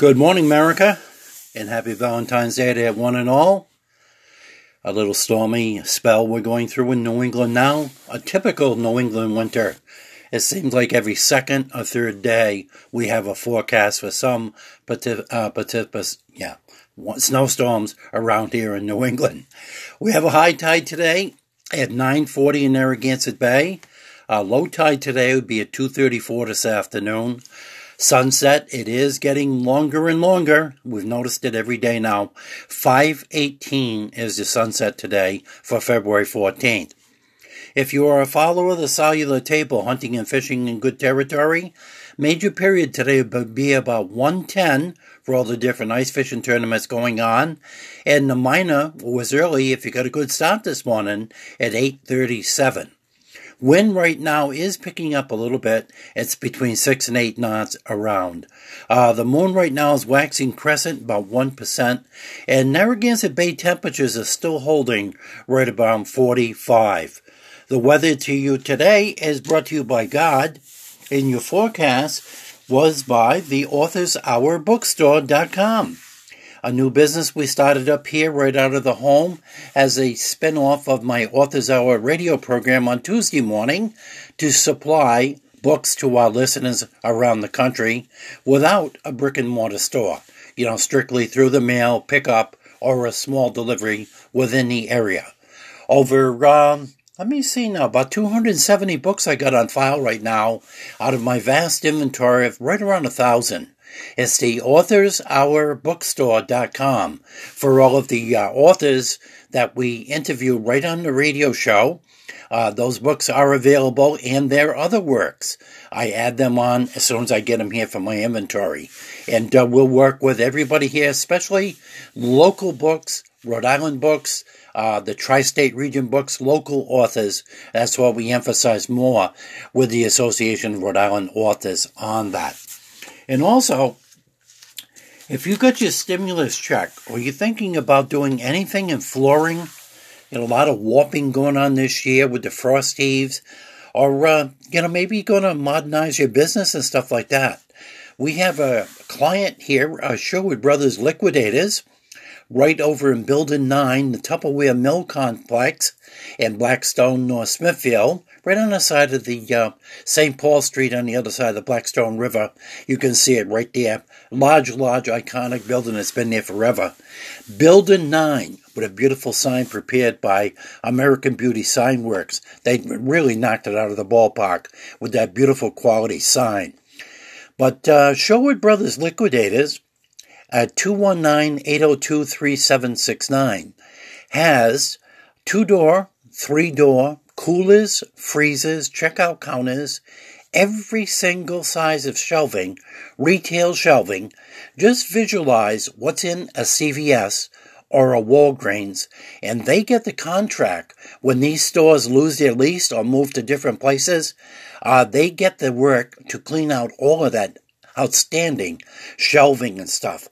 Good morning, America, and happy Valentine's Day to one and all. A little stormy spell we're going through in New England now. A typical New England winter. It seems like every second or third day we have a forecast for some uh, yeah, snowstorms around here in New England. We have a high tide today at 9:40 in Narragansett Bay. Uh, low tide today would be at 2:34 this afternoon. Sunset, it is getting longer and longer. We've noticed it every day now. 518 is the sunset today for February 14th. If you are a follower of the solunar table, hunting and fishing in good territory, major period today would be about 110 for all the different ice fishing tournaments going on. And the minor was early if you got a good start this morning at 837. Wind right now is picking up a little bit. It's between six and eight knots around. Uh, the moon right now is waxing crescent about 1%, and Narragansett Bay temperatures are still holding right about 45. The weather to you today is brought to you by God, and your forecast was by the Authors Hour a new business we started up here right out of the home as a spin off of my Authors Hour radio program on Tuesday morning to supply books to our listeners around the country without a brick and mortar store. You know, strictly through the mail, pickup, or a small delivery within the area. Over, um, let me see now, about 270 books I got on file right now out of my vast inventory of right around a thousand. It's the authorshourbbookstore.com for all of the uh, authors that we interview right on the radio show. Uh, those books are available and their other works. I add them on as soon as I get them here from my inventory. And uh, we'll work with everybody here, especially local books, Rhode Island books, uh, the tri state region books, local authors. That's what we emphasize more with the Association of Rhode Island Authors on that. And also, if you got your stimulus check or you're thinking about doing anything in flooring, you know, a lot of warping going on this year with the frost heaves, or, uh, you know, maybe you're going to modernize your business and stuff like that. We have a client here, Sherwood Brothers Liquidators, right over in Building 9, the Tupperware Mill Complex in Blackstone, North Smithfield right on the side of the uh, St. Paul Street on the other side of the Blackstone River. You can see it right there. Large, large, iconic building that's been there forever. Building 9 with a beautiful sign prepared by American Beauty Sign Works. They really knocked it out of the ballpark with that beautiful quality sign. But uh, Sherwood Brothers Liquidators at 219 802 3769 has two door, three door, coolers, freezers, checkout counters, every single size of shelving, retail shelving. Just visualize what's in a CVS or a Walgreens, and they get the contract when these stores lose their lease or move to different places. Uh, they get the work to clean out all of that outstanding shelving and stuff.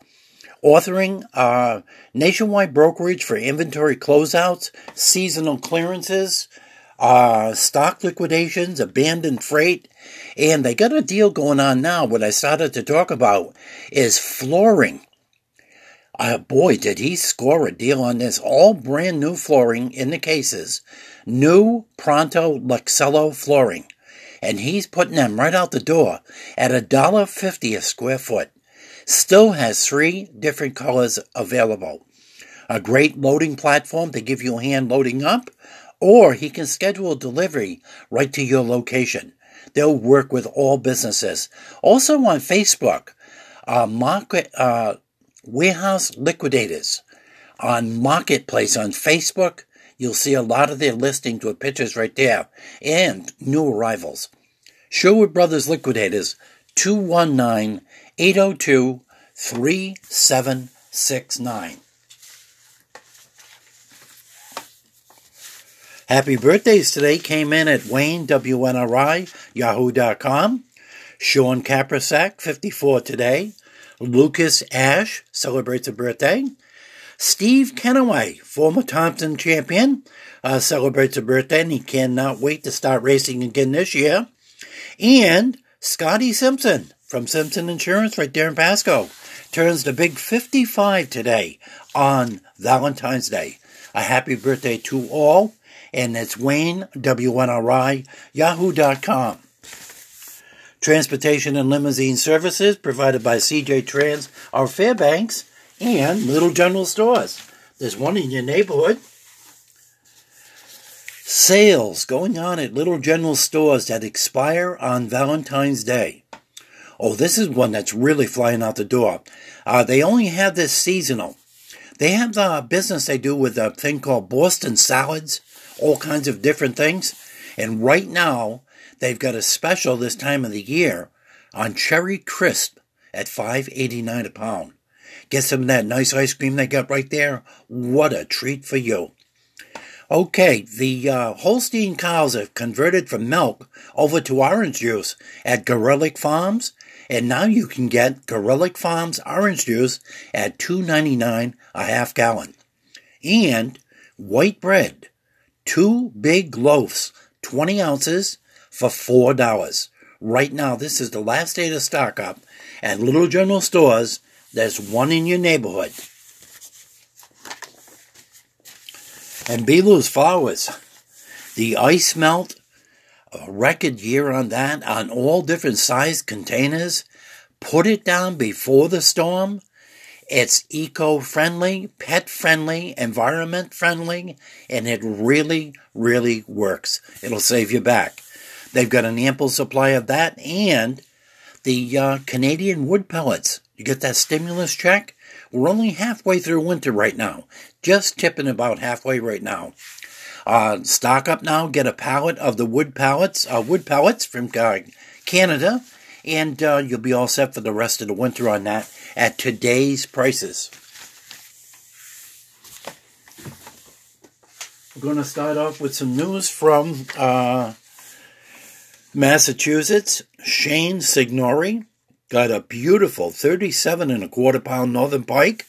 Authoring uh, nationwide brokerage for inventory closeouts, seasonal clearances, uh, stock liquidations, abandoned freight, and they got a deal going on now. What I started to talk about is flooring. Uh, boy, did he score a deal on this. All brand new flooring in the cases. New Pronto Luxello flooring. And he's putting them right out the door at a dollar fifty a square foot. Still has three different colors available. A great loading platform to give you a hand loading up, or he can schedule delivery right to your location. They'll work with all businesses. Also on Facebook, uh, market uh, warehouse liquidators on Marketplace on Facebook. You'll see a lot of their listings with pictures right there and new arrivals. Sherwood Brothers Liquidators, 219 802 3769. Happy birthdays today came in at Wayne, WNRI, yahoo.com. Sean Caprasack, 54 today. Lucas Ash celebrates a birthday. Steve Kennaway, former Thompson champion, uh, celebrates a birthday and he cannot wait to start racing again this year. And Scotty Simpson, from Simpson Insurance right there in Pascoag. Turns the big 55 today on Valentine's Day. A happy birthday to all. And it's Wayne, WNRI, yahoo.com. Transportation and limousine services provided by CJ Trans, our Fairbanks, and Little General Stores. There's one in your neighborhood. Sales going on at Little General Stores that expire on Valentine's Day. Oh, this is one that's really flying out the door. Uh, they only have this seasonal. They have the business they do with a thing called Boston salads, all kinds of different things. And right now, they've got a special this time of the year on cherry crisp at five eighty nine a pound. Get some of that nice ice cream they got right there. What a treat for you. Okay, the uh, Holstein cows have converted from milk over to orange juice at Garelick Farms, and now you can get Garelick Farms orange juice at two ninety nine a half gallon. And white bread, two big loaves, 20 ounces for $4. Right now, this is the last day to stock up at Little General Stores there's one in your neighborhood. And Belu's Flowers. The ice melt, a record year on that, on all different size containers. Put it down before the storm. It's eco friendly, pet friendly, environment friendly, and it really, really works. It'll save you back. They've got an ample supply of that and the uh, Canadian wood pellets. You get that stimulus check? We're only halfway through winter right now, just tipping about halfway right now. Uh, stock up now, get a pallet of the wood pallets, uh, wood pellets from uh, Canada, and uh, you'll be all set for the rest of the winter on that at today's prices. We're going to start off with some news from uh, Massachusetts. Shane Signori got a beautiful 37 and a quarter pound northern pike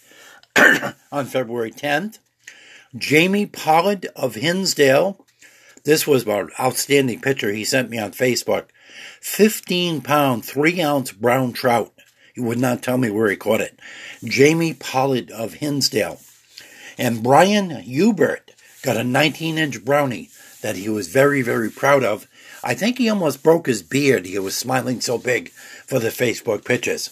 on February 10th. Jamie Pollard of Hinsdale, this was an outstanding picture he sent me on Facebook. 15 pound, 3 ounce brown trout. He would not tell me where he caught it. Jamie Pollard of Hinsdale. And Brian Hubert got a 19 inch brownie that he was very, very proud of. I think he almost broke his beard. He was smiling so big for the Facebook pictures.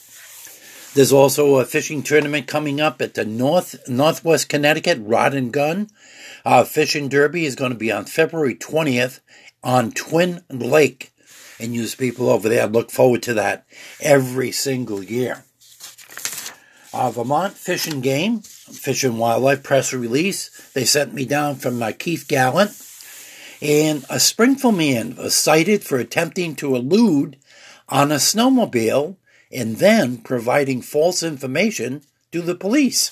There's also a fishing tournament coming up at the North Northwest Connecticut Rod and Gun. Uh, fishing Derby is going to be on February 20th on Twin Lake. And use people over there look forward to that every single year. Uh, Vermont Fish and Game, Fish and Wildlife press release. They sent me down from uh, Keith Gallant. And a Springfield man was cited for attempting to elude on a snowmobile and then providing false information to the police.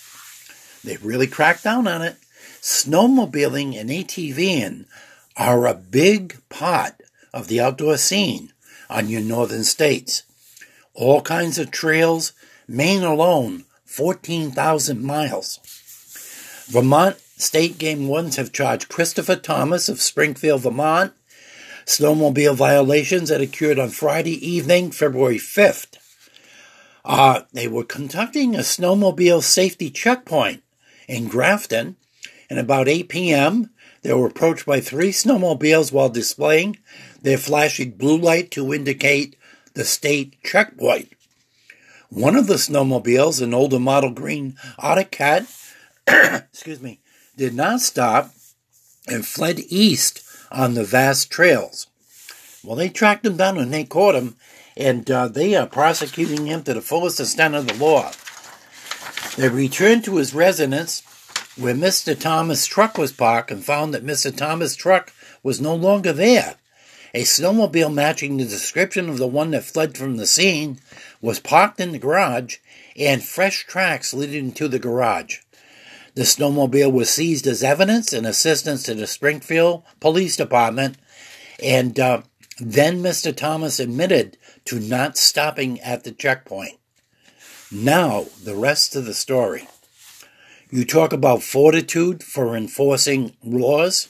They really cracked down on it. Snowmobiling and ATVing are a big part of the outdoor scene on your northern states. All kinds of trails, Maine alone, 14,000 miles. Vermont state game ones have charged Christopher Thomas of Springfield, Vermont, snowmobile violations that occurred on Friday evening, February 5th. Uh, they were conducting a snowmobile safety checkpoint in Grafton, and about 8 p.m., they were approached by three snowmobiles while displaying their flashing blue light to indicate the state checkpoint. One of the snowmobiles, an older model green Arctic Cat, excuse me, did not stop and fled east on the vast trails. Well, they tracked him down and they caught him, and uh, they are prosecuting him to the fullest extent of the law. They returned to his residence where Mr. Thomas' truck was parked and found that Mr. Thomas' truck was no longer there. A snowmobile matching the description of the one that fled from the scene was parked in the garage and fresh tracks leading to the garage. The snowmobile was seized as evidence and assistance to the Springfield Police Department, and uh, then Mr. Thomas admitted to not stopping at the checkpoint. Now, the rest of the story. You talk about fortitude for enforcing laws.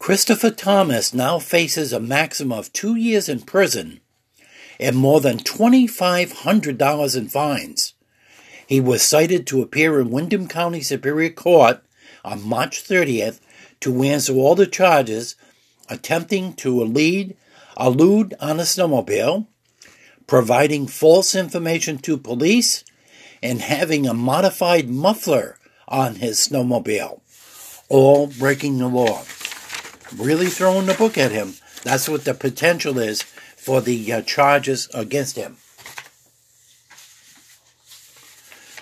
Christopher Thomas now faces a maximum of two years in prison and more than $2,500 in fines. He was cited to appear in Windham County Superior Court on March 30th to answer all the charges attempting to elude, elude on a snowmobile, providing false information to police, and having a modified muffler on his snowmobile, all breaking the law. Really throwing the book at him. That's what the potential is for the uh, charges against him.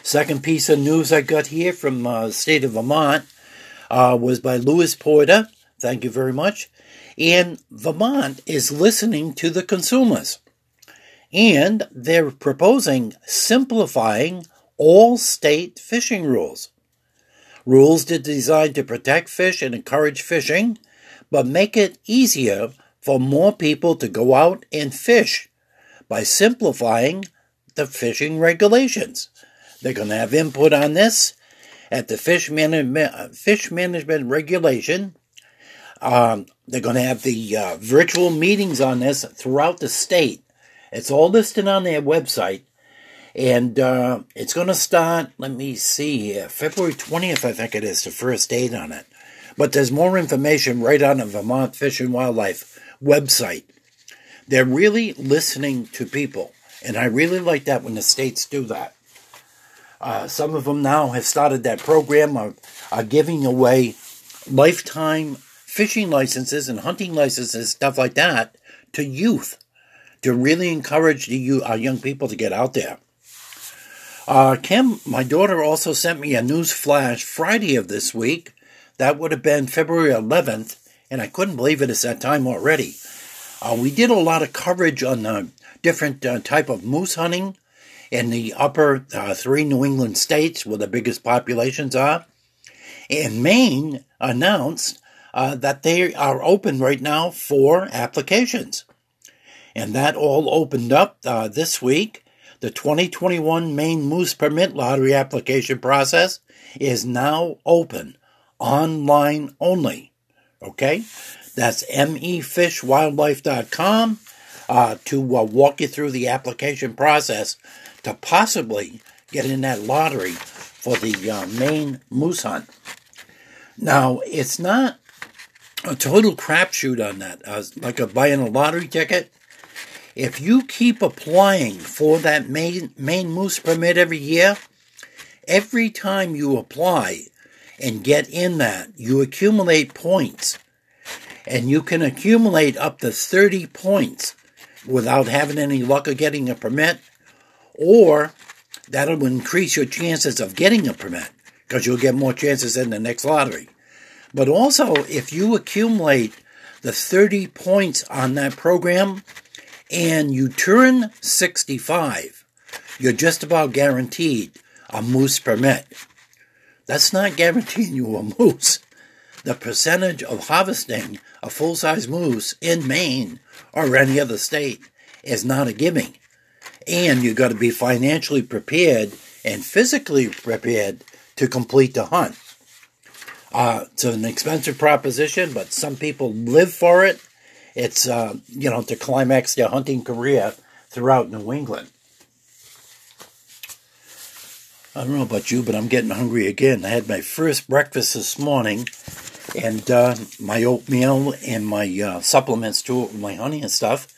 Second piece of news I got here from uh, state of Vermont uh, was by Louis Porter. Thank you very much. And Vermont is listening to the consumers. And they're proposing simplifying all state fishing rules. Rules designed to protect fish and encourage fishing, but make it easier for more people to go out and fish by simplifying the fishing regulations. They're going to have input on this at the Fish Management, fish management Regulation. Um, they're going to have the uh, virtual meetings on this throughout the state. It's all listed on their website. And uh, it's going to start, let me see here, February 20th, I think it is, the first date on it. But there's more information right on the Vermont Fish and Wildlife website. They're really listening to people. And I really like that when the states do that. Uh, some of them now have started that program of giving away lifetime fishing licenses and hunting licenses, stuff like that, to youth to really encourage the our young people to get out there. Uh, Kim, my daughter also sent me a news flash Friday of this week. That would have been February 11th, and I couldn't believe it at that time already. Uh, we did a lot of coverage on the different uh, type of moose hunting in the upper uh, three New England states where the biggest populations are. And Maine announced uh, that they are open right now for applications. And that all opened up uh, this week. The 2021 Maine Moose Permit Lottery application process is now open, online only. Okay? That's mefishwildlife.com uh, to uh, walk you through the application process to possibly get in that lottery for the uh, Maine moose hunt. Now, it's not a total crapshoot on that, uh, like a buying a lottery ticket. If you keep applying for that Maine, Maine moose permit every year, every time you apply and get in that, you accumulate points. And you can accumulate up to 30 points without having any luck of getting a permit or that'll increase your chances of getting a permit because you'll get more chances in the next lottery. But also, if you accumulate the 30 points on that program and you turn 65, you're just about guaranteed a moose permit. That's not guaranteeing you a moose. The percentage of harvesting a full size moose in Maine or any other state is not a giving and you've got to be financially prepared and physically prepared to complete the hunt. Uh, it's an expensive proposition, but some people live for it. It's uh, you know to climax their hunting career throughout New England. I don't know about you, but I'm getting hungry again. I had my first breakfast this morning, and uh, my oatmeal and my uh, supplements too, my honey and stuff.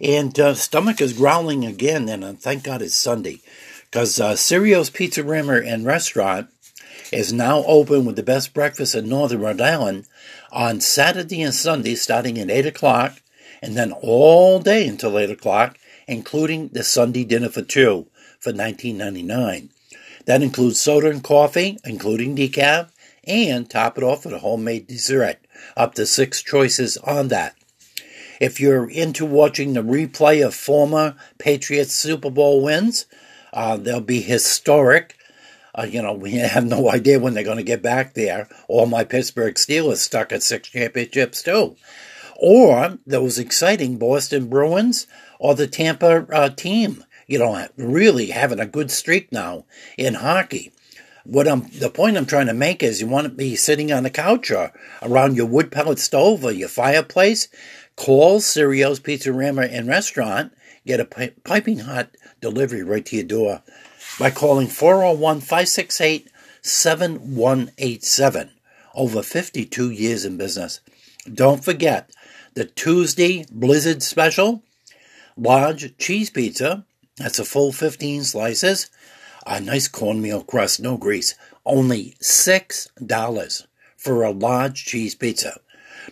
And uh, stomach is growling again, and uh, thank God it's Sunday. Because uh, Pizza Pizzeria and Restaurant is now open with the best breakfast in Northern Rhode Island on Saturday and Sunday starting at 8 o'clock and then all day until 8 o'clock, including the Sunday dinner for two for $19.99. That includes soda and coffee, including decaf, and top it off with a homemade dessert. Up to six choices on that. If you're into watching the replay of former Patriots Super Bowl wins, uh, they'll be historic. Uh, you know, we have no idea when they're going to get back there. All my Pittsburgh Steelers stuck at six championships, too. Or those exciting Boston Bruins or the Tampa uh, team, you know, really having a good streak now in hockey. What I'm the point I'm trying to make is you want to be sitting on the couch or around your wood pellet stove or your fireplace Call Sirio's Pizza Pizzeria and Restaurant get a piping hot delivery right to your door by calling 401 568 7187. Over 52 years in business. Don't forget the Tuesday Blizzard Special large cheese pizza. That's a full 15 slices. A nice cornmeal crust, no grease. Only $6 for a large cheese pizza.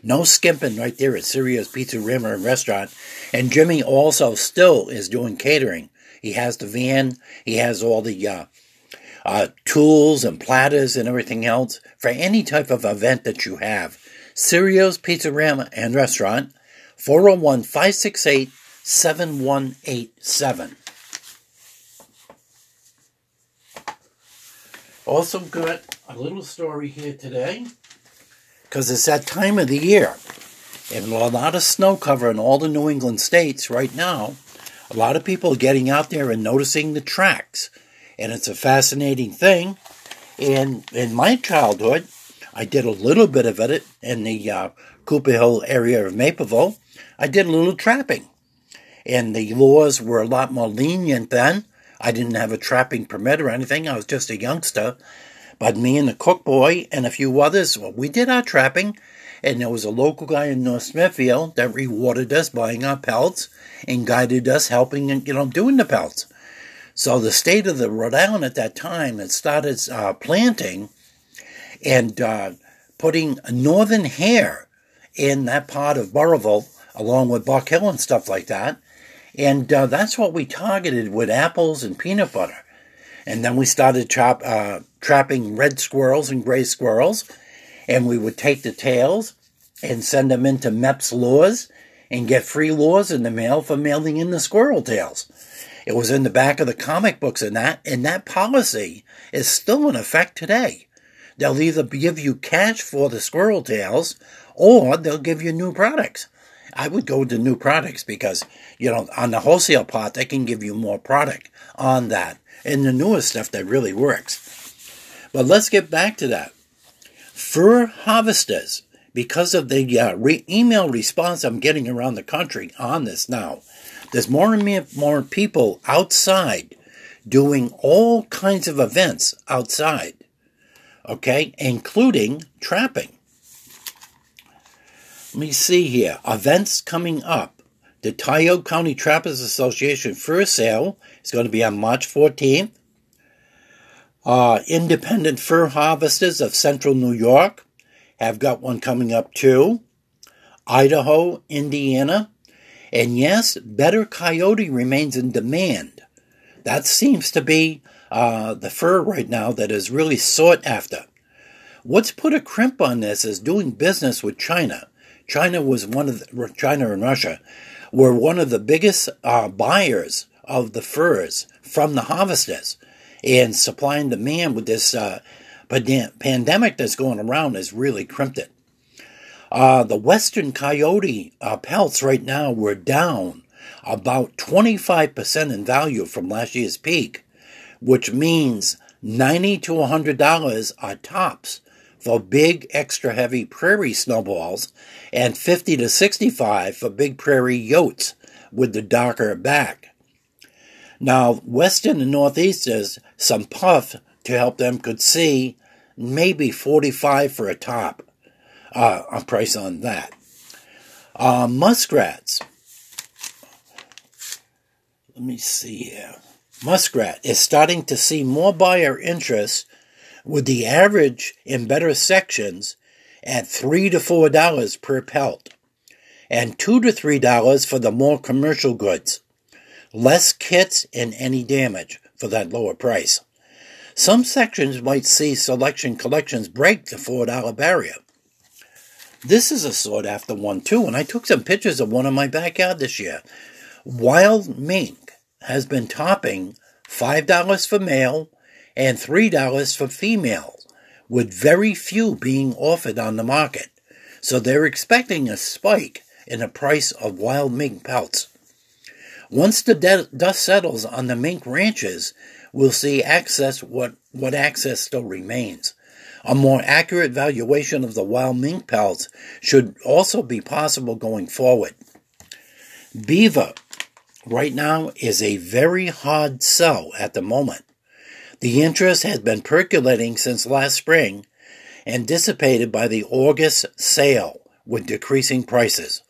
No skimping right there at Sirio's Pizzeria and Restaurant. And Jimmy also still is doing catering. He has the van, he has all the uh, uh, tools and platters and everything else for any type of event that you have. Sirio's Pizzeria and Restaurant, 401 568 7187. Also got a little story here today because it's that time of the year. And a lot of snow cover in all the New England states right now. A lot of people are getting out there and noticing the tracks. And it's a fascinating thing. And in my childhood, I did a little bit of it in the uh, Cooper Hill area of Mapleville. I did a little trapping. And the laws were a lot more lenient then. I didn't have a trapping permit or anything. I was just a youngster. But me and the cook boy and a few others, well, we did our trapping, and there was a local guy in North Smithfield that rewarded us buying our pelts and guided us helping, and, you know, doing the pelts. So the state of the Rhode Island at that time had started uh, planting and uh, putting northern hare in that part of Burrillville, along with Buck Hill and stuff like that. And uh, that's what we targeted with apples and peanut butter. And then we started uh, trapping red squirrels and gray squirrels. And we would take the tails and send them into Mepps lures and get free lures in the mail for mailing in the squirrel tails. It was in the back of the comic books and that, and that policy is still in effect today. They'll either give you cash for the squirrel tails or they'll give you new products. I would go to new products because, you know, on the wholesale part, they can give you more product on that and the newest stuff that really works. But let's get back to that. Fur harvesters, because of the uh, re- email response I'm getting around the country on this now, there's more and more people outside doing all kinds of events outside, okay, including trapping. Let me see here. Events coming up. The Tioga County Trappers Association first sale is going to be on March 14th. Uh, independent fur harvesters of central New York have got one coming up too. Idaho, Indiana. And yes, better coyote remains in demand. That seems to be uh, the fur right now that is really sought after. What's put a crimp on this is doing business with China. China was one of the, China and Russia were one of the biggest uh, buyers of the furs from the harvesters, and supply and demand with this uh, pandemic that's going around has really crimped it. Uh, the western coyote uh, pelts right now were down about 25% in value from last year's peak, which means 90 to $100 are tops for big extra heavy prairie snowballs and 50 to 65 for big prairie yotes with the darker back. Now, western and northeasters, some puff to help them could see maybe 45 for a top, uh, a price on that. Uh, muskrats. Let me see here. Muskrat is starting to see more buyer interest with the average in better sections at three to four dollars per pelt, and two to three dollars for the more commercial goods. Less kits and any damage for that lower price. Some sections might see selection collections break the four dollar barrier. This is a sought after one too, and I took some pictures of one in my backyard this year. Wild mink has been topping five dollars for male and $3 for females, with very few being offered on the market. So they're expecting a spike in the price of wild mink pelts. Once the de- dust settles on the mink ranches, we'll see access what, what access still remains. A more accurate valuation of the wild mink pelts should also be possible going forward. Beaver right now is a very hard sell at the moment. The interest has been percolating since last spring and dissipated by the August sale with decreasing prices.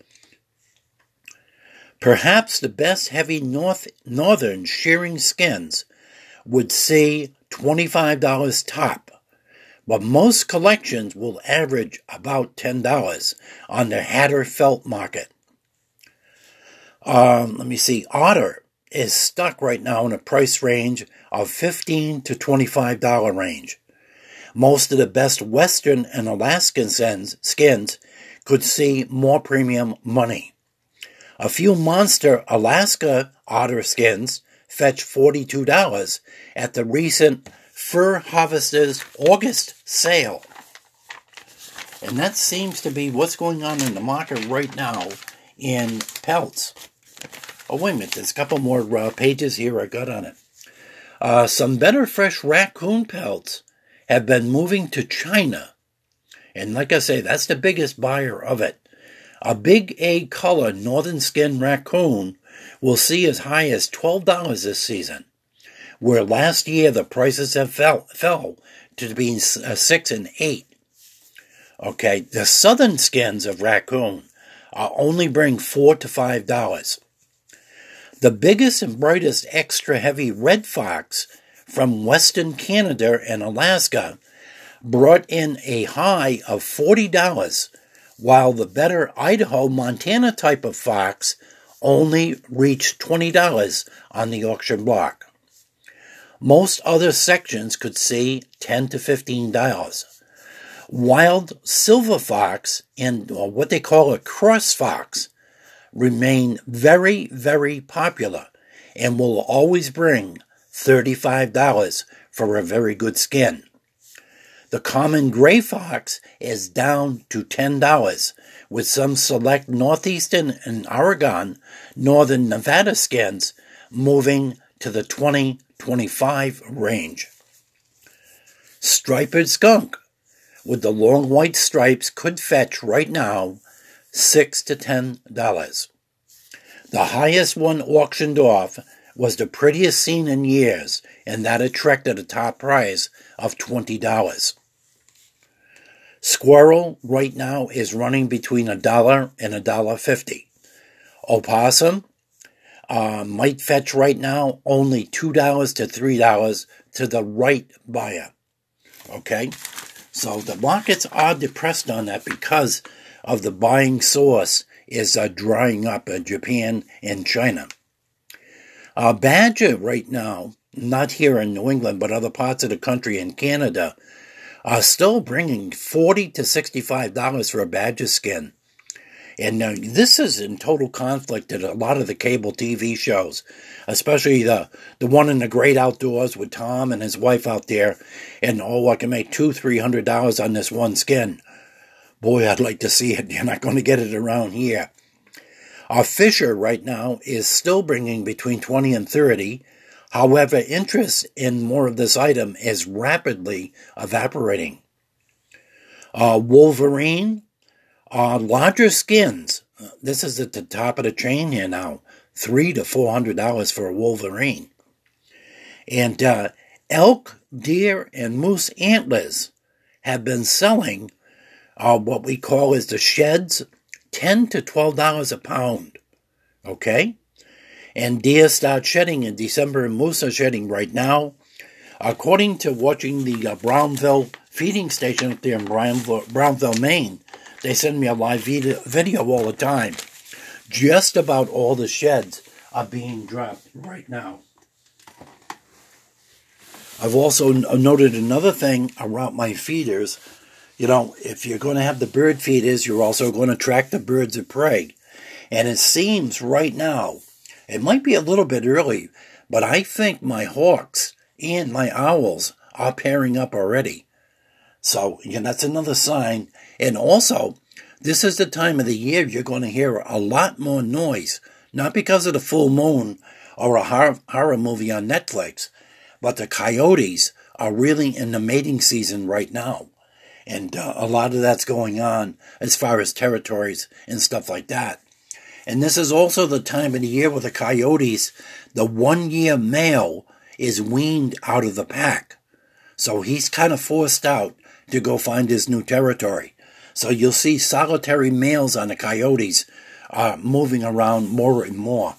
Perhaps the best heavy north, northern shearing skins would see $25 top, but most collections will average about $10 on the Hatter felt market. Um, let me see, Otter is stuck right now in a price range of 15 to $25 range. Most of the best Western and Alaskan skins could see more premium money. A few monster Alaska otter skins fetch $42 at the recent Fur Harvesters August sale. And that seems to be what's going on in the market right now in pelts. Oh, wait a minute, there's a couple more uh, pages here I got on it. Uh, some better fresh raccoon pelts have been moving to China. And like I say, that's the biggest buyer of it. A big A color northern skin raccoon will see as high as $12 this season, where last year the prices have fell, fell to between uh, 6 and 8. Okay, the southern skins of raccoon are only bring 4 to $5. The biggest and brightest extra heavy red fox from western Canada and Alaska brought in a high of $40 while the better Idaho Montana type of fox only reached $20 on the auction block. Most other sections could see 10 to $15. Wild silver fox and uh, what they call a cross fox remain very, very popular and will always bring $35 for a very good skin. The common gray fox is down to $10, with some select northeastern and Oregon, northern Nevada skins moving to the 20 25 range. Striped skunk with the long white stripes could fetch right now 6 to $10. The highest one auctioned off was the prettiest seen in years, and that attracted a top prize of $20. Squirrel right now is running between a dollar and a dollar fifty. Opossum uh, might fetch right now only two dollars to three dollars to the right buyer. Okay, so the markets are depressed on that because of the buying source is uh, drying up in Japan and China. Uh, badger right now, not here in New England, but other parts of the country in Canada, are still bringing 40 to $65 for a badger skin. And uh, this is in total conflict at a lot of the cable TV shows, especially the the one in the great outdoors with Tom and his wife out there. And oh, I can make two, three hundred dollars on this one skin. Boy, I'd like to see it. You're not going to get it around here. Our Fisher right now is still bringing between 20 and 30, However, interest in more of this item is rapidly evaporating. Uh, Wolverine, uh, larger skins. This is at the top of the chain here now. Three to four hundred dollars for a Wolverine. And uh, elk, deer, and moose antlers have been selling uh, what we call as the sheds, ten to twelve dollars a pound. Okay, and deer start shedding in December, and moose are shedding right now. According to watching the uh, Brownville feeding station up there in Brownville, Brownville, Maine, they send me a live video all the time. Just about all the sheds are being dropped right now. I've also noted another thing around my feeders. You know, if you're going to have the bird feeders, you're also going to track the birds of prey. And it seems right now it might be a little bit early, but I think my hawks and my owls are pairing up already. So, yeah, that's another sign. And also, this is the time of the year you're going to hear a lot more noise, not because of the full moon or a horror movie on Netflix, but the coyotes are really in the mating season right now. And uh, a lot of that's going on as far as territories and stuff like that. And this is also the time of the year where the coyotes, the one year male, is weaned out of the pack. So he's kind of forced out to go find his new territory. So you'll see solitary males on the coyotes uh, moving around more and more.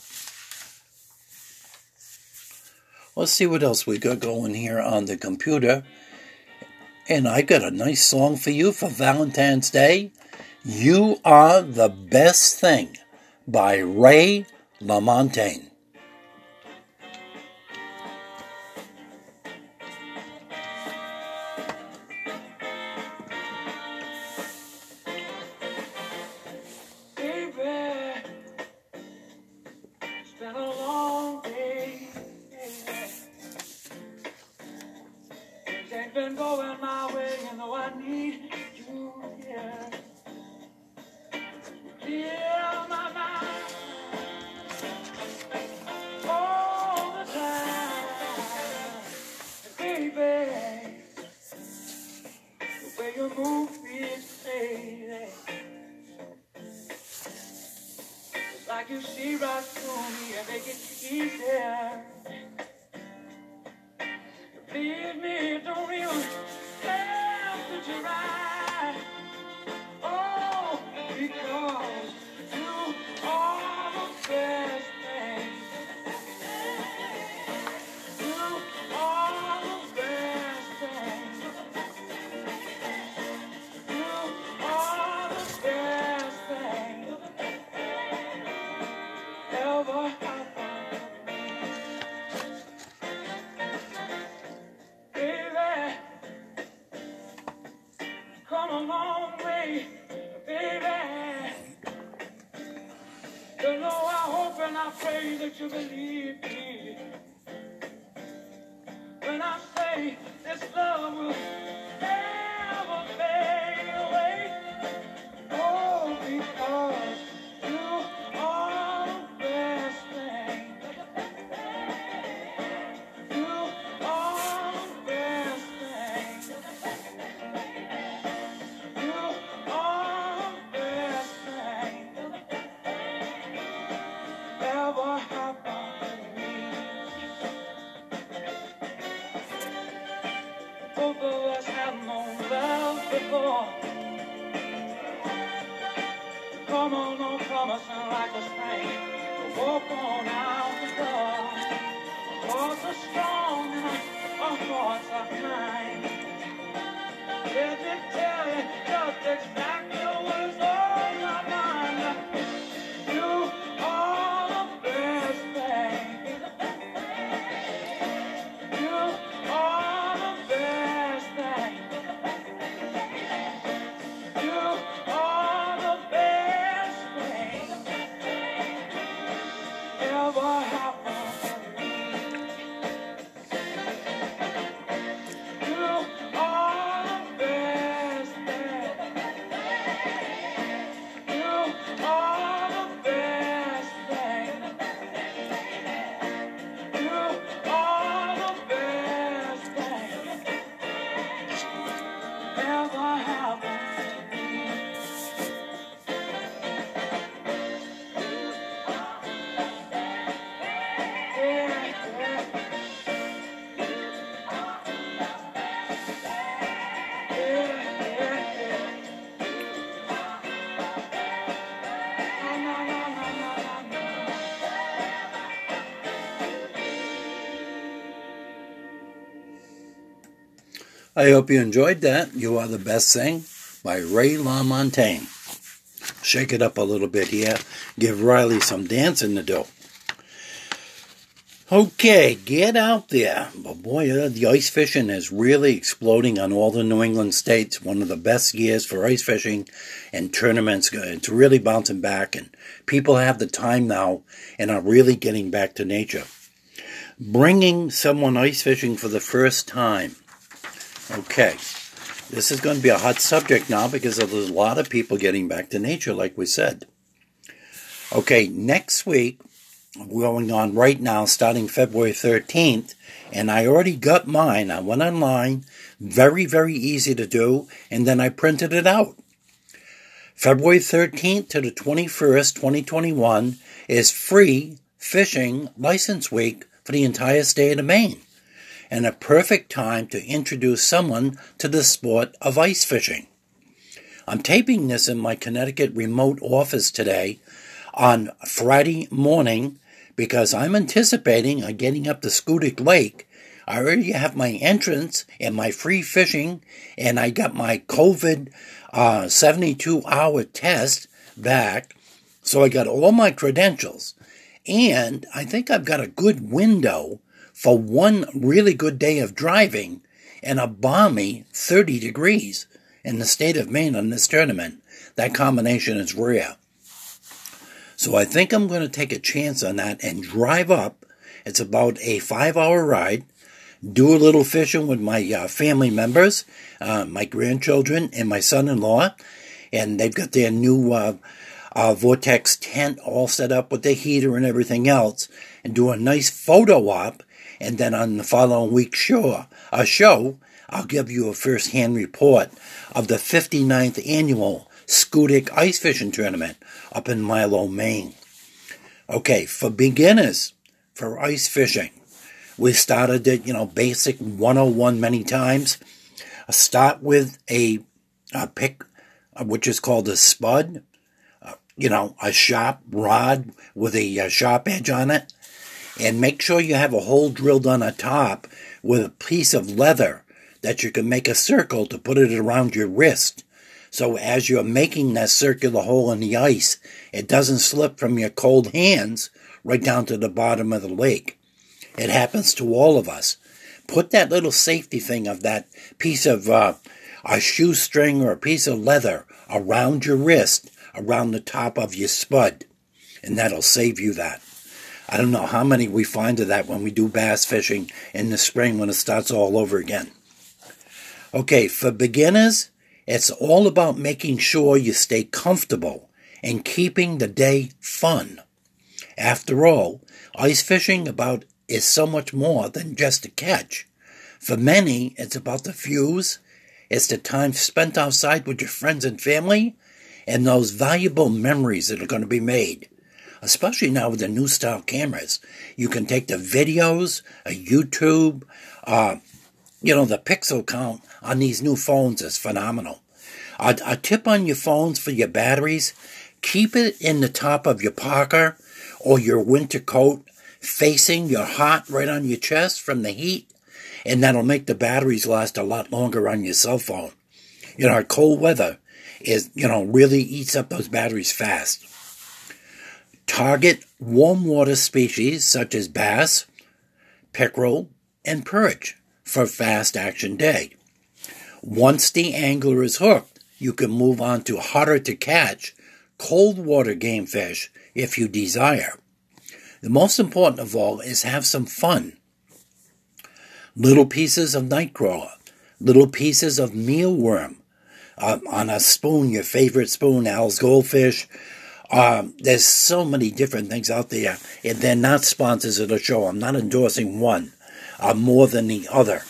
Let's see what else we got going here on the computer. And I got a nice song for you for Valentine's Day. You Are the Best Thing by Ray LaMontagne. Oh. I hope you enjoyed that. You Are the Best Thing by Ray LaMontagne. Shake it up a little bit here. Give Riley some dancing to do. Okay, get out there. But boy, uh, the ice fishing is really exploding on all the New England states. One of the best years for ice fishing and tournaments. It's really bouncing back, and people have the time now and are really getting back to nature. Bringing someone ice fishing for the first time Okay, this is going to be a hot subject now because there's a lot of people getting back to nature, like we said. Okay, next week, going on right now, starting February 13th, and I already got mine. I went online, very, very easy to do, and then I printed it out. February 13th to the 21st, 2021 is free fishing license week for the entire state of Maine and a perfect time to introduce someone to the sport of ice fishing. I'm taping this in my Connecticut remote office today on Friday morning because I'm anticipating on getting up to Schoodic Lake. I already have my entrance and my free fishing, and I got my COVID uh, 72 hour test back. So I got all my credentials. And I think I've got a good window for one really good day of driving and a balmy 30 degrees in the state of Maine on this tournament. That combination is rare. So I think I'm going to take a chance on that and drive up. It's about a five hour ride. Do a little fishing with my uh, family members, uh, my grandchildren, and my son in law. And they've got their new uh, uh, Vortex tent all set up with the heater and everything else. And do a nice photo op and then on the following week's show, a show, I'll give you a first-hand report of the 59th annual Schoodic Ice Fishing Tournament up in Milo, Maine. Okay, for beginners, for ice fishing, we started it, you know, basic 101 many times. Start with a, a pick, uh, which is called a spud, uh, you know, a sharp rod with a sharp edge on it and make sure you have a hole drilled on the top with a piece of leather that you can make a circle to put it around your wrist. So as you're making that circular hole in the ice, it doesn't slip from your cold hands right down to the bottom of the lake. It happens to all of us. Put that little safety thing of that piece of uh, a shoestring or a piece of leather around your wrist, around the top of your spud, and that'll save you that. I don't know how many we find of that when we do bass fishing in the spring when it starts all over again. Okay, for beginners, it's all about making sure you stay comfortable and keeping the day fun. After all, ice fishing about is so much more than just a catch. For many, it's about the views, it's the time spent outside with your friends and family, and those valuable memories that are going to be made especially now with the new style cameras. You can take the videos, a YouTube, uh, you know, the pixel count on these new phones is phenomenal. A, a tip on your phones for your batteries, keep it in the top of your parka or your winter coat facing your heart right on your chest from the heat, and that'll make the batteries last a lot longer on your cell phone. You know, cold weather is, you know, really eats up those batteries fast. Target warm water species such as bass, pickerel, and perch for fast action day. Once the angler is hooked, you can move on to harder to catch cold water game fish if you desire. The most important of all is have some fun. Little pieces of nightcrawler, little pieces of mealworm uh, on a spoon, your favorite spoon, Al's Goldfish, um, there's so many different things out there, and they're not sponsors of the show. I'm not endorsing one uh, more than the other,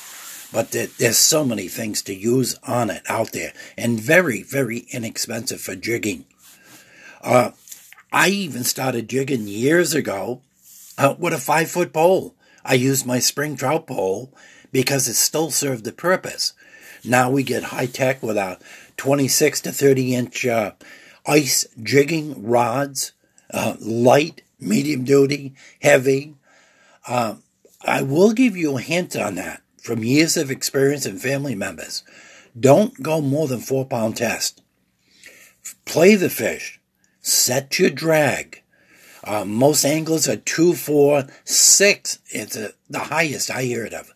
but there, there's so many things to use on it out there, and very, very inexpensive for jigging. Uh, I even started jigging years ago uh, with a five foot pole. I used my spring trout pole because it still served the purpose. Now we get high tech with a 26 to 30 inch uh, ice jigging rods, uh, light, medium duty, heavy. Uh, I will give you a hint on that from years of experience and family members. Don't go more than four pound test. Play the fish. Set your drag. Uh, most anglers are two, four, six. It's a, the highest I hear it of.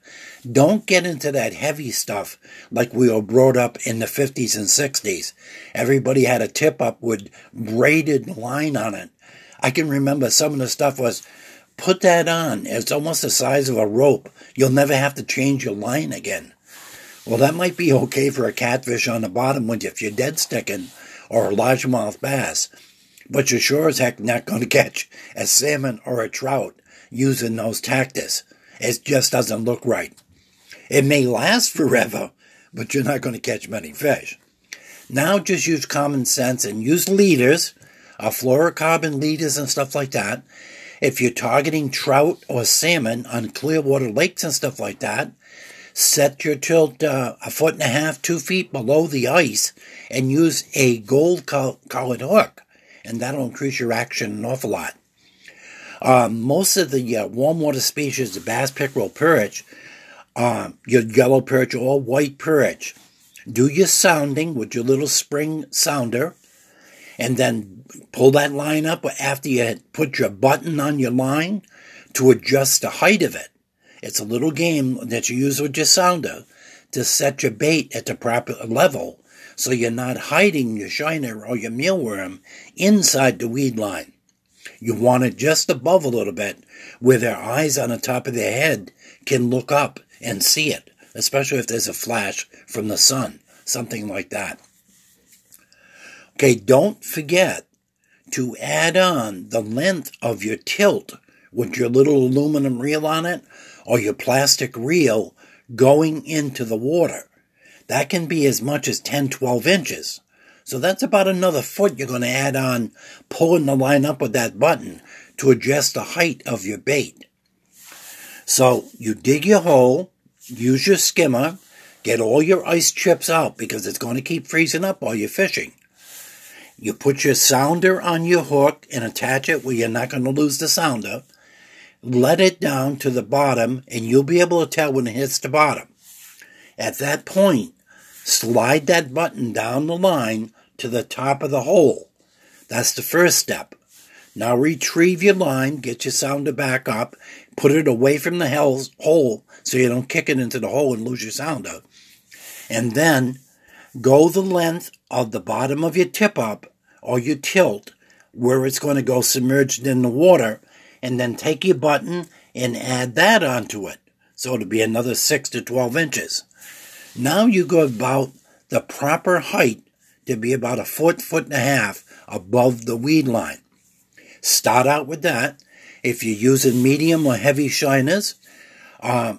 Don't get into that heavy stuff like we were brought up in the 50s and 60s. Everybody had a tip up with braided line on it. I can remember some of the stuff was put that on. It's almost the size of a rope. You'll never have to change your line again. Well, that might be okay for a catfish on the bottom when if you're dead sticking or a largemouth bass, but you're sure as heck not going to catch a salmon or a trout using those tactics. It just doesn't look right. It may last forever, but you're not going to catch many fish. Now just use common sense and use leaders, uh, fluorocarbon leaders and stuff like that. If you're targeting trout or salmon on clear water lakes and stuff like that, set your tilt uh, a foot and a half, two feet below the ice, and use a gold colored hook, and that'll increase your action an awful lot. Uh, most of the uh, warm water species, the bass, pickerel, perch, uh, your yellow perch or white perch, do your sounding with your little spring sounder, and then pull that line up after you put your button on your line to adjust the height of it. It's a little game that you use with your sounder to set your bait at the proper level so you're not hiding your shiner or your mealworm inside the weed line. You want it just above a little bit where their eyes on the top of their head can look up and see it, especially if there's a flash from the sun, something like that. Okay, don't forget to add on the length of your tilt with your little aluminum reel on it or your plastic reel going into the water. That can be as much as 10, 12 inches. So that's about another foot you're going to add on pulling the line up with that button to adjust the height of your bait. So you dig your hole, use your skimmer, get all your ice chips out because it's going to keep freezing up while you're fishing. You put your sounder on your hook and attach it where you're not going to lose the sounder. Let it down to the bottom and you'll be able to tell when it hits the bottom. At that point, slide that button down the line to the top of the hole. That's the first step. Now retrieve your line, get your sounder back up, put it away from the hole so you don't kick it into the hole and lose your sounder. And then go the length of the bottom of your tip up or your tilt where it's going to go submerged in the water and then take your button and add that onto it. So it'll be another 6 to 12 inches. Now you go about the proper height to be about a foot, foot and a half above the weed line. Start out with that. If you're using medium or heavy shiners, uh,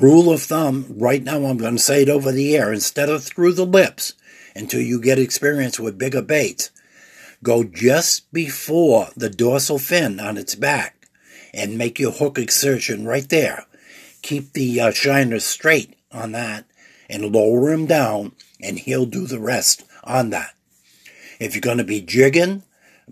rule of thumb, right now I'm going to say it over the air, instead of through the lips until you get experience with bigger baits, go just before the dorsal fin on its back and make your hook exertion right there. Keep the uh, shiner straight on that and lower him down, and he'll do the rest on that. If you're going to be jigging,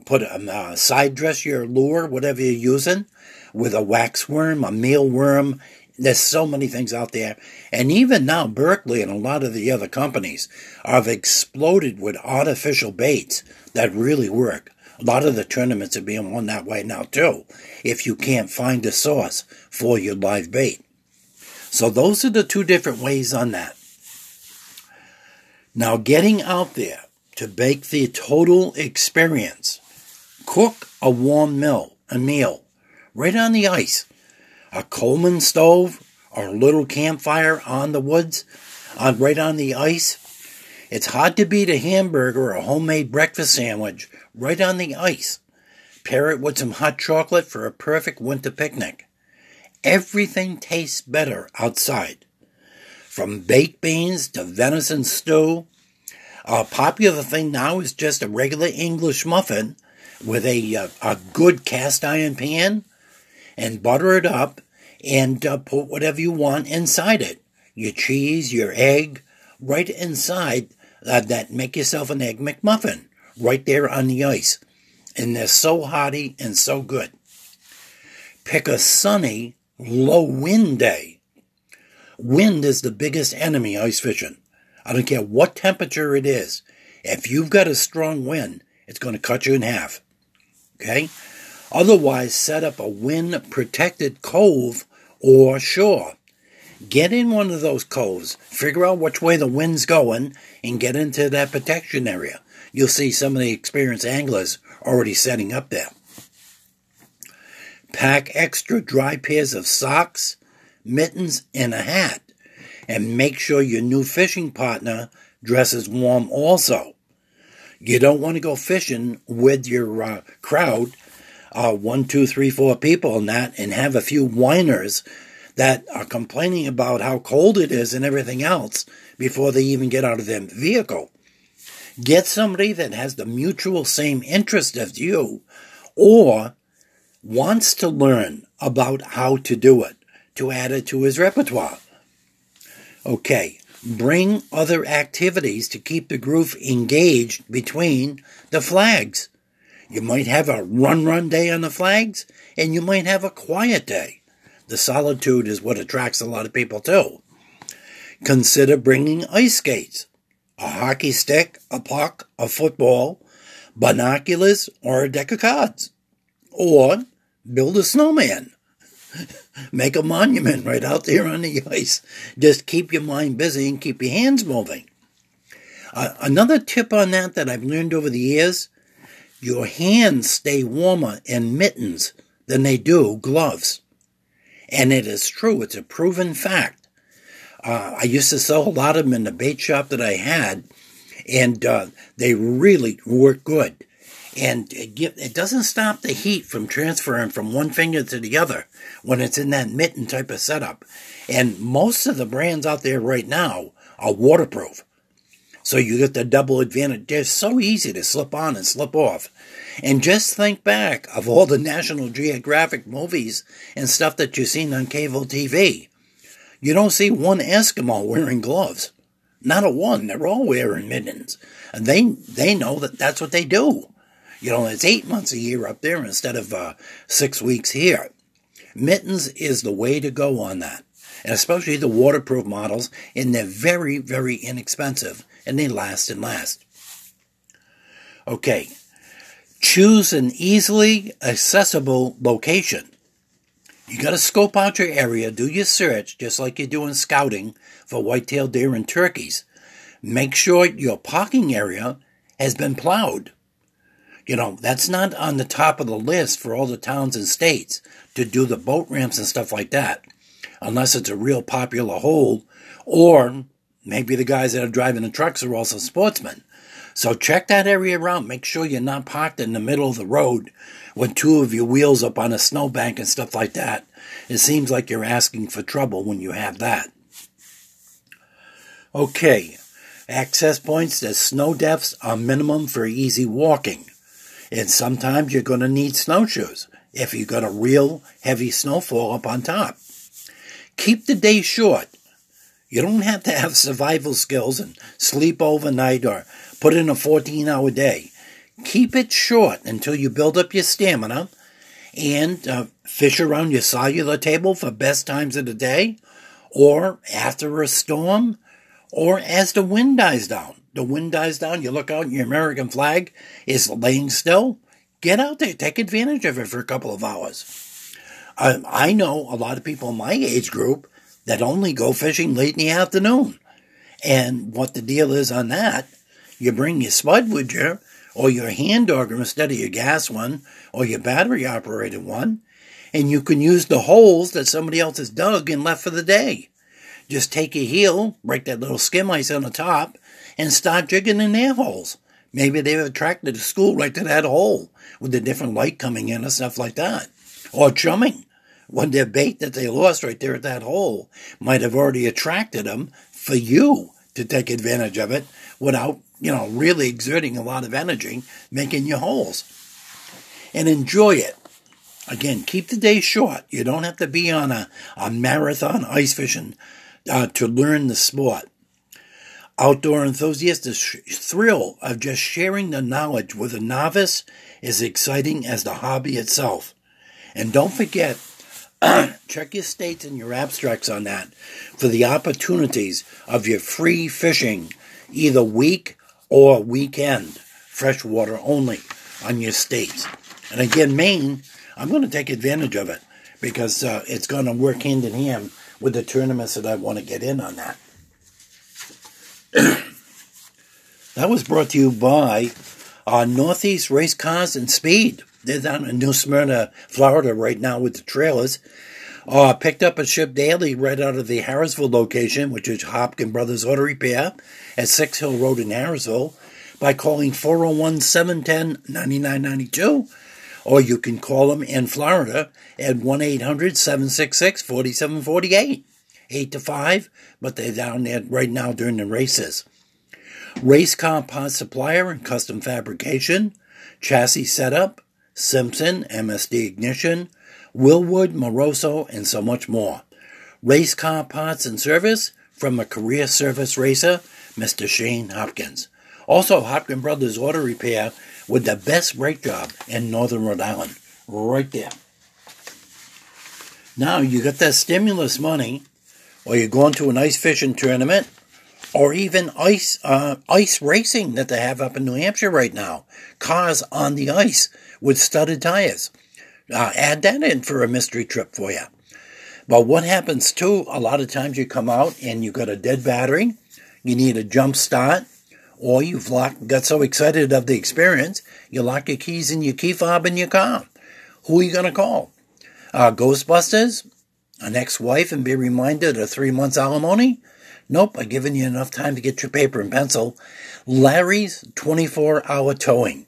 put a uh, side dress your lure, whatever you're using, with a wax worm, a mealworm. There's so many things out there. And even now, Berkley and a lot of the other companies have exploded with artificial baits that really work. A lot of the tournaments are being won that way now, too, if you can't find a source for your live bait. So, those are the two different ways on that. Now, getting out there to bake the total experience, cook a warm meal, a meal, right on the ice. A Coleman stove or a little campfire on the woods, on right on the ice. It's hard to beat a hamburger or a homemade breakfast sandwich right on the ice. Pair it with some hot chocolate for a perfect winter picnic. Everything tastes better outside. From baked beans to venison stew. A popular thing now is just a regular English muffin with a, a, uh, a good cast iron pan and butter it up and uh, put whatever you want inside it. Your cheese, your egg, right inside uh, that. Make yourself an egg McMuffin right there on the ice. And they're so hearty and so good. Pick a sunny, low wind day Wind is the biggest enemy ice fishing. I don't care what temperature it is. If you've got a strong wind, it's going to cut you in half. Okay? Otherwise, set up a wind protected cove or shore. Get in one of those coves, figure out which way the wind's going, and get into that protection area. You'll see some of the experienced anglers already setting up there. Pack extra dry pairs of socks, mittens, and a hat. And make sure your new fishing partner dresses warm also. You don't want to go fishing with your uh, crowd, uh, one, two, three, four people, and that, and have a few whiners that are complaining about how cold it is and everything else before they even get out of their vehicle. Get somebody that has the mutual same interest as you or wants to learn about how to do it to add it to his repertoire. Okay, bring other activities to keep the group engaged between the flags. You might have a run run day on the flags, and you might have a quiet day. The solitude is what attracts a lot of people too. Consider bringing ice skates, a hockey stick, a puck, a football, binoculars, or a deck of cards. Or build a snowman. Make a monument right out there on the ice. Just keep your mind busy and keep your hands moving. Uh, another tip on that that I've learned over the years your hands stay warmer in mittens than they do gloves. And it is true, it's a proven fact. Uh, I used to sell a lot of them in the bait shop that I had, and uh, they really work good. And it, it doesn't stop the heat from transferring from one finger to the other when it's in that mitten type of setup. And most of the brands out there right now are waterproof. So you get the double advantage. They're so easy to slip on and slip off. And just think back of all the National Geographic movies and stuff that you've seen on cable TV. You don't see one Eskimo wearing gloves. Not a one. They're all wearing mittens. And they, they know that that's what they do. You know, it's eight months a year up there instead of uh, six weeks here. Mittens is the way to go on that. And especially the waterproof models, and they're very, very inexpensive, and they last and last. Okay, choose an easily accessible location. You got to scope out your area, do your search, just like you're doing scouting for white-tailed deer and turkeys. Make sure your parking area has been plowed. You know, that's not on the top of the list for all the towns and states to do the boat ramps and stuff like that, unless it's a real popular hole, or maybe the guys that are driving the trucks are also sportsmen. So check that area around. Make sure you're not parked in the middle of the road with two of your wheels up on a snowbank and stuff like that. It seems like you're asking for trouble when you have that. Okay, access points The snow depths are minimum for easy walking. And sometimes you're going to need snowshoes if you've got a real heavy snowfall up on top. Keep the day short. You don't have to have survival skills and sleep overnight or put in a 14 hour day. Keep it short until you build up your stamina and uh, fish around your solunar table for best times of the day or after a storm or as the wind dies down the wind dies down, you look out and your American flag is laying still, get out there, take advantage of it for a couple of hours. I know a lot of people in my age group that only go fishing late in the afternoon. And what the deal is on that, you bring your spud with you, or your hand auger instead of your gas one, or your battery operated one, and you can use the holes that somebody else has dug and left for the day. Just take your heel, break that little skim ice on the top, and start jigging in their holes. Maybe they've attracted the school right to that hole with the different light coming in and stuff like that. Or chumming. Their bait that they lost right there at that hole might have already attracted them for you to take advantage of it without, you know, really exerting a lot of energy making your holes. And enjoy it. Again, keep the day short. You don't have to be on a, a marathon ice fishing uh, to learn the sport. Outdoor enthusiasts, the thrill of just sharing the knowledge with a novice is exciting as the hobby itself. And don't forget, check your states and your abstracts on that for the opportunities of your free fishing, either week or weekend, freshwater only on your states. And again, Maine, I'm going to take advantage of it because uh, it's going to work hand in hand with the tournaments that I want to get in on that. that was brought to you by uh, Northeast Race Cars and Speed. They're down in New Smyrna, Florida, right now with the trailers. Uh, picked up and shipped daily right out of the Harrisville location, which is Hopkin Brothers Auto Repair at Six Hill Road in Harrisville, by calling 401 710 9992. Or you can call them in Florida at 1 800 766 4748 eight to five, but they're down there right now during the races. Race car parts supplier and custom fabrication, chassis setup, Simpson, MSD ignition, Wilwood, Moroso, and so much more. Race car parts and service from a career service racer, Mr. Shane Hopkins. Also, Hopkins Brothers Auto Repair with the best brake job in Northern Rhode Island. Right there. Now, you got that stimulus money, or you're going to an ice fishing tournament, or even ice uh, ice racing that they have up in New Hampshire right now. Cars on the ice with studded tires. Uh, add that in for a mystery trip for you. But what happens too, a lot of times you come out and you got a dead battery, you need a jump start, or you've locked, got so excited of the experience, you lock your keys in your key fob in your car. Who are you going to call? Uh, Ghostbusters? An ex-wife and be reminded of three months alimony? Nope, I've given you enough time to get your paper and pencil. Larry's 24 hour towing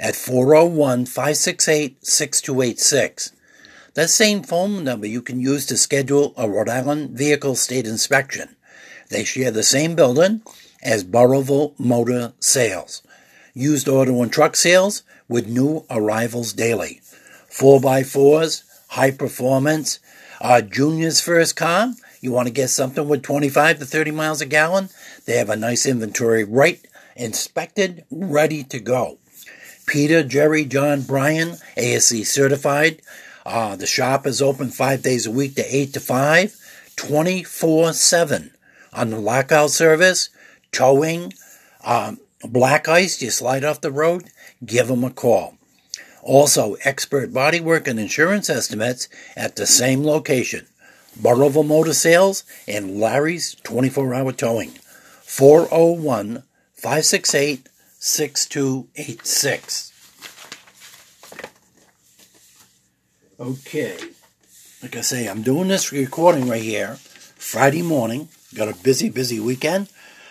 at 401 568 6286. That same phone number you can use to schedule a Rhode Island vehicle state inspection. They share the same building as Burrillville Motor Sales. Used auto and truck sales with new arrivals daily. 4x4s, high performance, uh, Junior's first car. You want to get something with 25 to 30 miles a gallon? They have a nice inventory right inspected, ready to go. Peter, Jerry, John, Brian, ASE certified. Uh, the shop is open five days a week to 8 to 5, 24 7. On the lockout service, towing, um, black ice, you slide off the road, give them a call. Also, expert bodywork and insurance estimates at the same location. Burrillville Motor Sales and Larry's 24 hour towing. 401 568 6286. Okay. Like I say, I'm doing this recording right here Friday morning. Got a busy, busy weekend.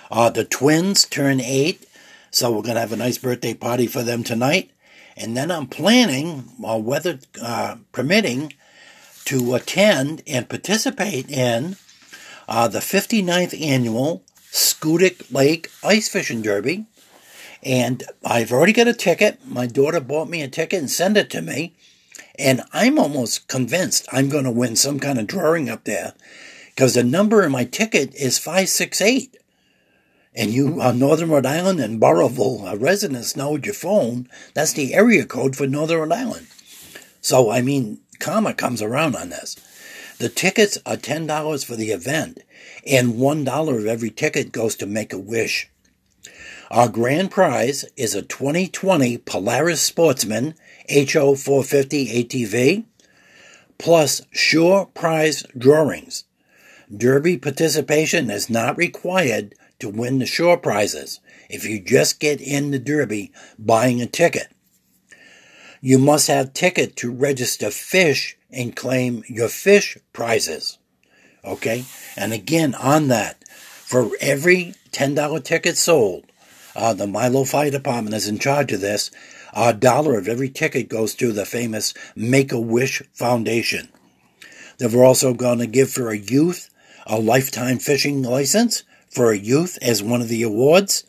Uh, the twins turn eight, so we're going to have a nice birthday party for them tonight. And then I'm planning, while weather uh, permitting, to attend and participate in uh, the 59th annual Schoodic Lake Ice Fishing Derby and I've already got a ticket. My daughter bought me a ticket and sent it to me. And I'm almost convinced I'm going to win some kind of drawing up there because the number in my ticket is 568. And you, uh, Northern Rhode Island and Burrillville uh, residents know your phone, that's the area code for Northern Rhode Island. So, I mean, karma comes around on this. The tickets are $10 for the event, and $1 of every ticket goes to Make a Wish. Our grand prize is a 2020 Polaris Sportsman HO 450 ATV plus sure prize drawings. Derby participation is not required to win the sure prizes if you just get in the Derby buying a ticket. You must have ticket to register fish and claim your fish prizes. Okay? And again, on that, for every $10 ticket sold, uh, the Milo Fire Department is in charge of this. A dollar of every ticket goes to the famous Make a Wish Foundation. They were also going to give for a youth a lifetime fishing license for a youth as one of the awards.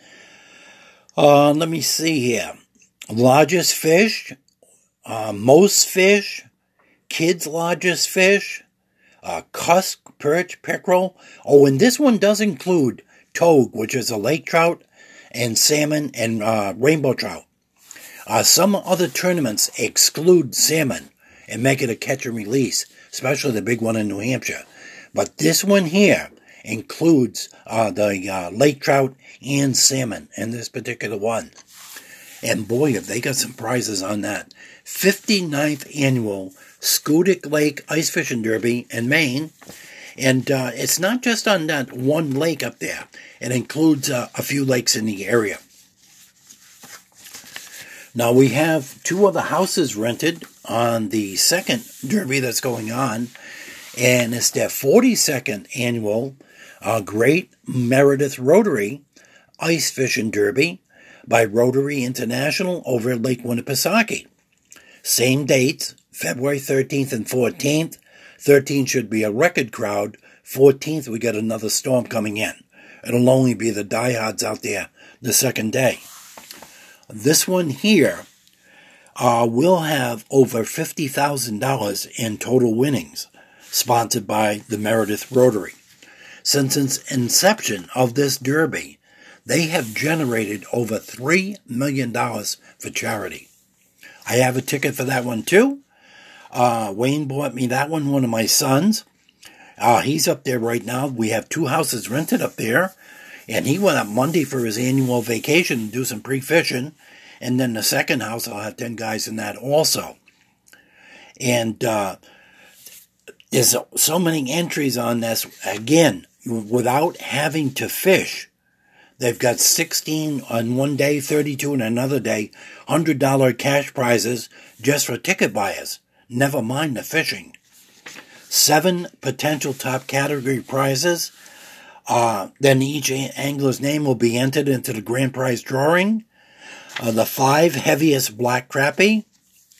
Uh, let me see here. Largest fish, uh, most fish, kids' largest fish, uh, cusk, perch, pickerel. Oh, and this one does include togue, which is a lake trout, and salmon and uh, rainbow trout. Uh, some other tournaments exclude salmon and make it a catch and release, especially the big one in New Hampshire. But this one here includes uh, the uh, lake trout and salmon in this particular one. And boy, have they got some prizes on that. 59th annual Schoodic Lake Ice Fishing Derby in Maine and uh, it's not just on that one lake up there, it includes uh, a few lakes in the area. Now we have two other houses rented on the second derby that's going on, and it's their 42nd annual uh, Great Meredith Rotary Ice Fishing Derby by Rotary International over Lake Winnipesaukee. Same dates, February 13th and 14th, 13 should be a record crowd. 14th, we get another storm coming in. It'll only be the diehards out there the second day. This one here uh, will have over $50,000 in total winnings, sponsored by the Meredith Rotary. Since its inception of this derby, they have generated over $3 million for charity. I have a ticket for that one too. Uh, Wayne bought me that one, one of my sons. Uh, he's up there right now. We have two houses rented up there. And he went up Monday for his annual vacation to do some pre fishing. And then the second house, I'll have 10 guys in that also. And uh, there's so many entries on this. Again, without having to fish. They've got 16 on one day, 32 on another day, $100 cash prizes just for ticket buyers. Never mind the fishing. Seven potential top category prizes. Uh, then each angler's name will be entered into the grand prize drawing. Uh, the five heaviest black crappie,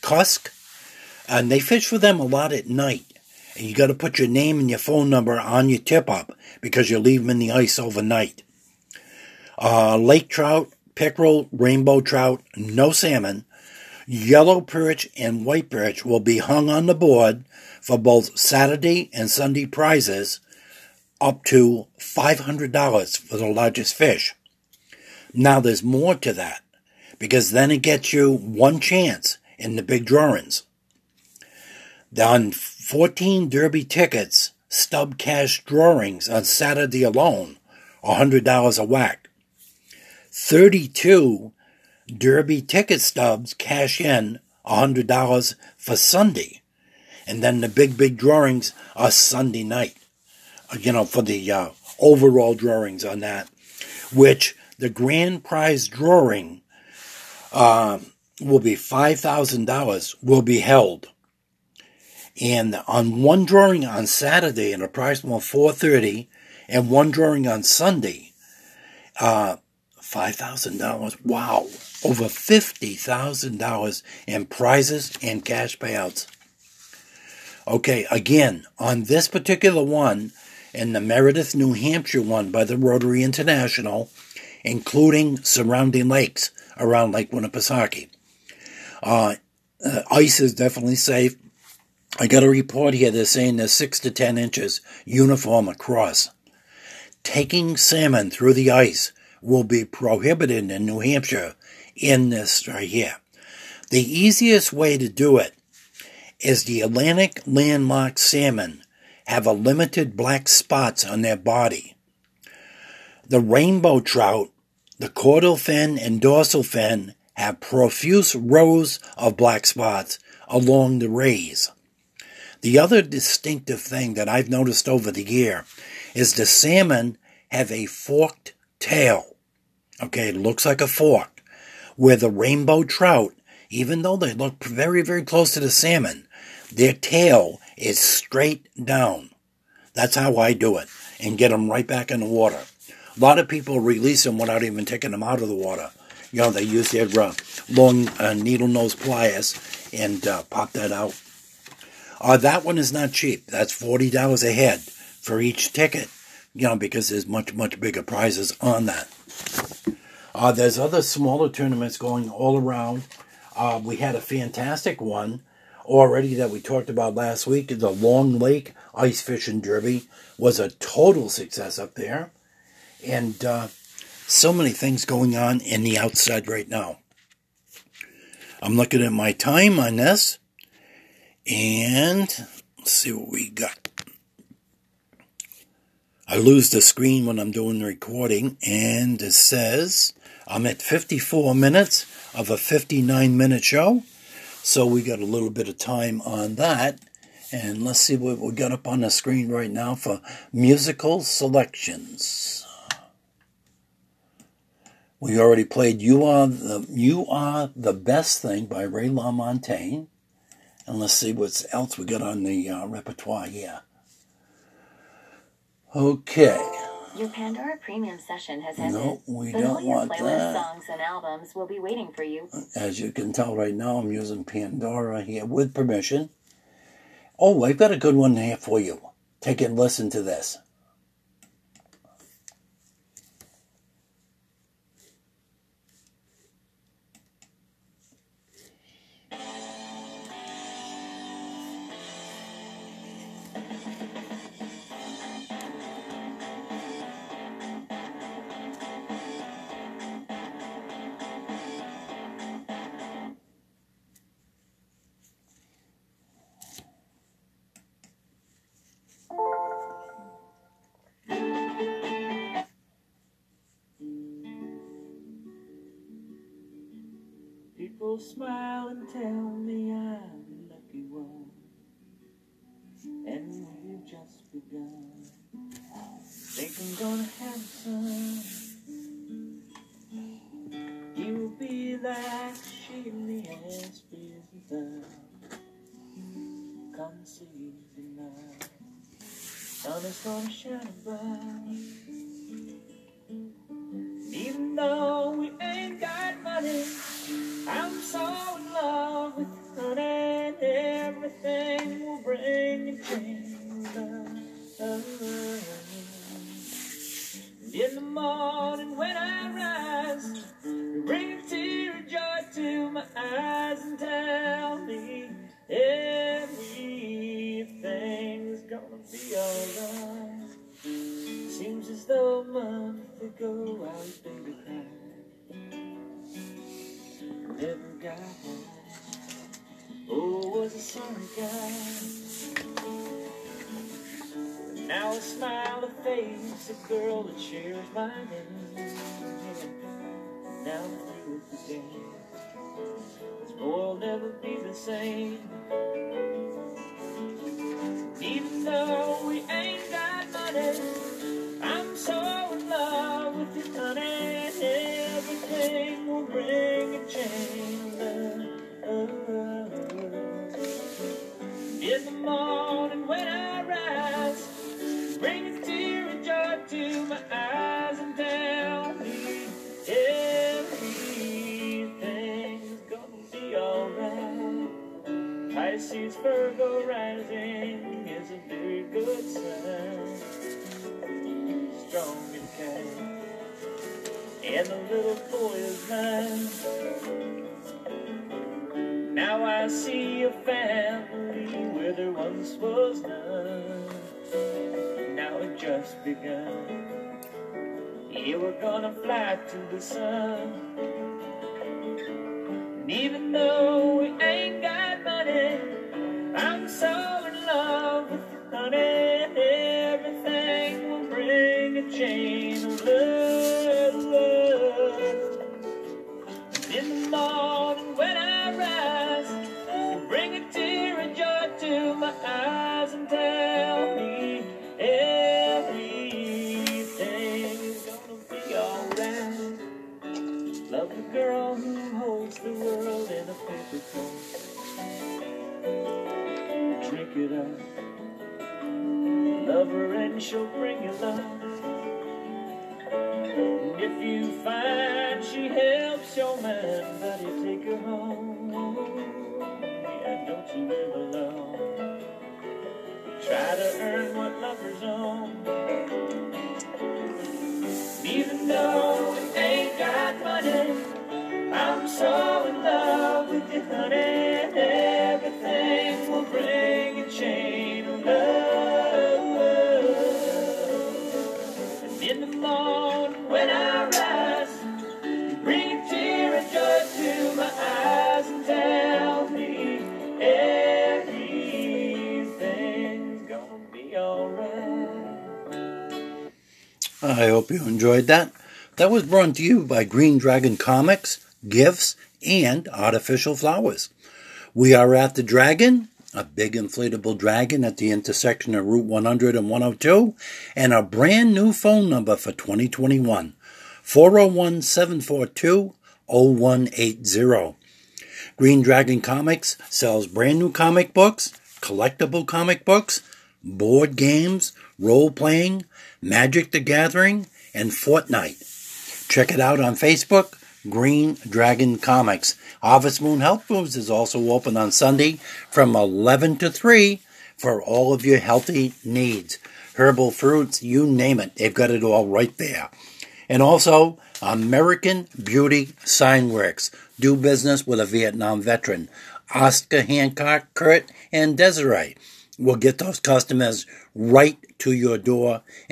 cusk, and they fish for them a lot at night. And you got to put your name and your phone number on your tip up because you leave them in the ice overnight. Uh, lake trout, pickerel, rainbow trout, no salmon, yellow perch, and white perch will be hung on the board for both Saturday and Sunday prizes up to $500 for the largest fish. Now there's more to that because then it gets you one chance in the big drawings. On 14 Derby tickets, stub cash drawings on Saturday alone, $100 a whack. 32 Derby ticket stubs cash in $100 for Sunday. And then the big, big drawings are Sunday night. Uh, you know, for the uh, overall drawings on that, which the grand prize drawing uh, will be $5,000 will be held. And on one drawing on Saturday at approximately 4.30 and one drawing on Sunday, uh, $5,000. Wow. Over $50,000 in prizes and cash payouts. Okay, again, on this particular one, and the Meredith, New Hampshire one by the Rotary International, including surrounding lakes around Lake Winnipesaukee. Uh, uh, ice is definitely safe. I got a report here that's saying there's six to ten inches uniform across. Taking salmon through the ice will be prohibited in New Hampshire in this right here. The easiest way to do it is the Atlantic landlocked salmon have a limited black spots on their body. The rainbow trout the caudal fin and dorsal fin have profuse rows of black spots along the rays. The other distinctive thing that I've noticed over the year is the salmon have a forked tail. Okay, it looks like a fork. Where the rainbow trout, even though they look very, very close to the salmon, their tail is straight down. That's how I do it and get them right back in the water. A lot of people release them without even taking them out of the water. You know, they use their uh, long uh, needle nose pliers and uh, pop that out. Uh, that one is not cheap. That's $40 a head for each ticket, you know, because there's much, much bigger prizes on that. Uh, there's other smaller tournaments going all around. Uh, we had a fantastic one already that we talked about last week. The Long Lake Ice Fishing Derby was a total success up there and uh, so many things going on in the outside right now. I'm looking at my time on this, and let's see what we got. I lose the screen when I'm doing the recording, and it says I'm at 54 minutes of a 59 minute show. So we got a little bit of time on that. And let's see what we got up on the screen right now for musical selections. We already played "You Are the You Are the Best Thing" by Ray LaMontagne, and let's see what else we got on the uh, repertoire here. Okay. Your Pandora Premium session has ended. No, we but don't all your want playlist that. songs and albums will be waiting for you. As you can tell right now, I'm using Pandora here with permission. Oh, I've got a good one here for you. Take and listen to this. Smile Seems as though a month ago I was baby crying. Never got home. Oh, was a sorry guy. Now I smile to face a girl that shares my name. Now I'm through with the game. This boy will never be the same. Little boy mine. Now I see a family where there once was none. Now it just begun. Yeah, we're gonna fly to the sun. And even though we ain't got money, I'm so Drink it up. Love her and she'll bring you love. And if you find she helps your man, buddy, take her home. Yeah, don't you live alone. Try to earn what lovers own. Even though I hope you enjoyed that. That was brought to you by Green Dragon Comics, Gifts, and Artificial Flowers. We are at the Dragon, a big inflatable dragon at the intersection of Route 100 and 102, and a brand new phone number for 2021 401 742 0180. Green Dragon Comics sells brand new comic books, collectible comic books, board games, role playing, Magic the Gathering, and Fortnite. Check it out on Facebook, Green Dragon Comics. Harvest Moon Health Foods is also open on Sunday from 11 to 3 for all of your healthy needs. Herbal fruits, you name it, they've got it all right there. And also, American Beauty Signworks. Do business with a Vietnam veteran. Oscar Hancock, Kurt, and Desiree will get those customers right to your door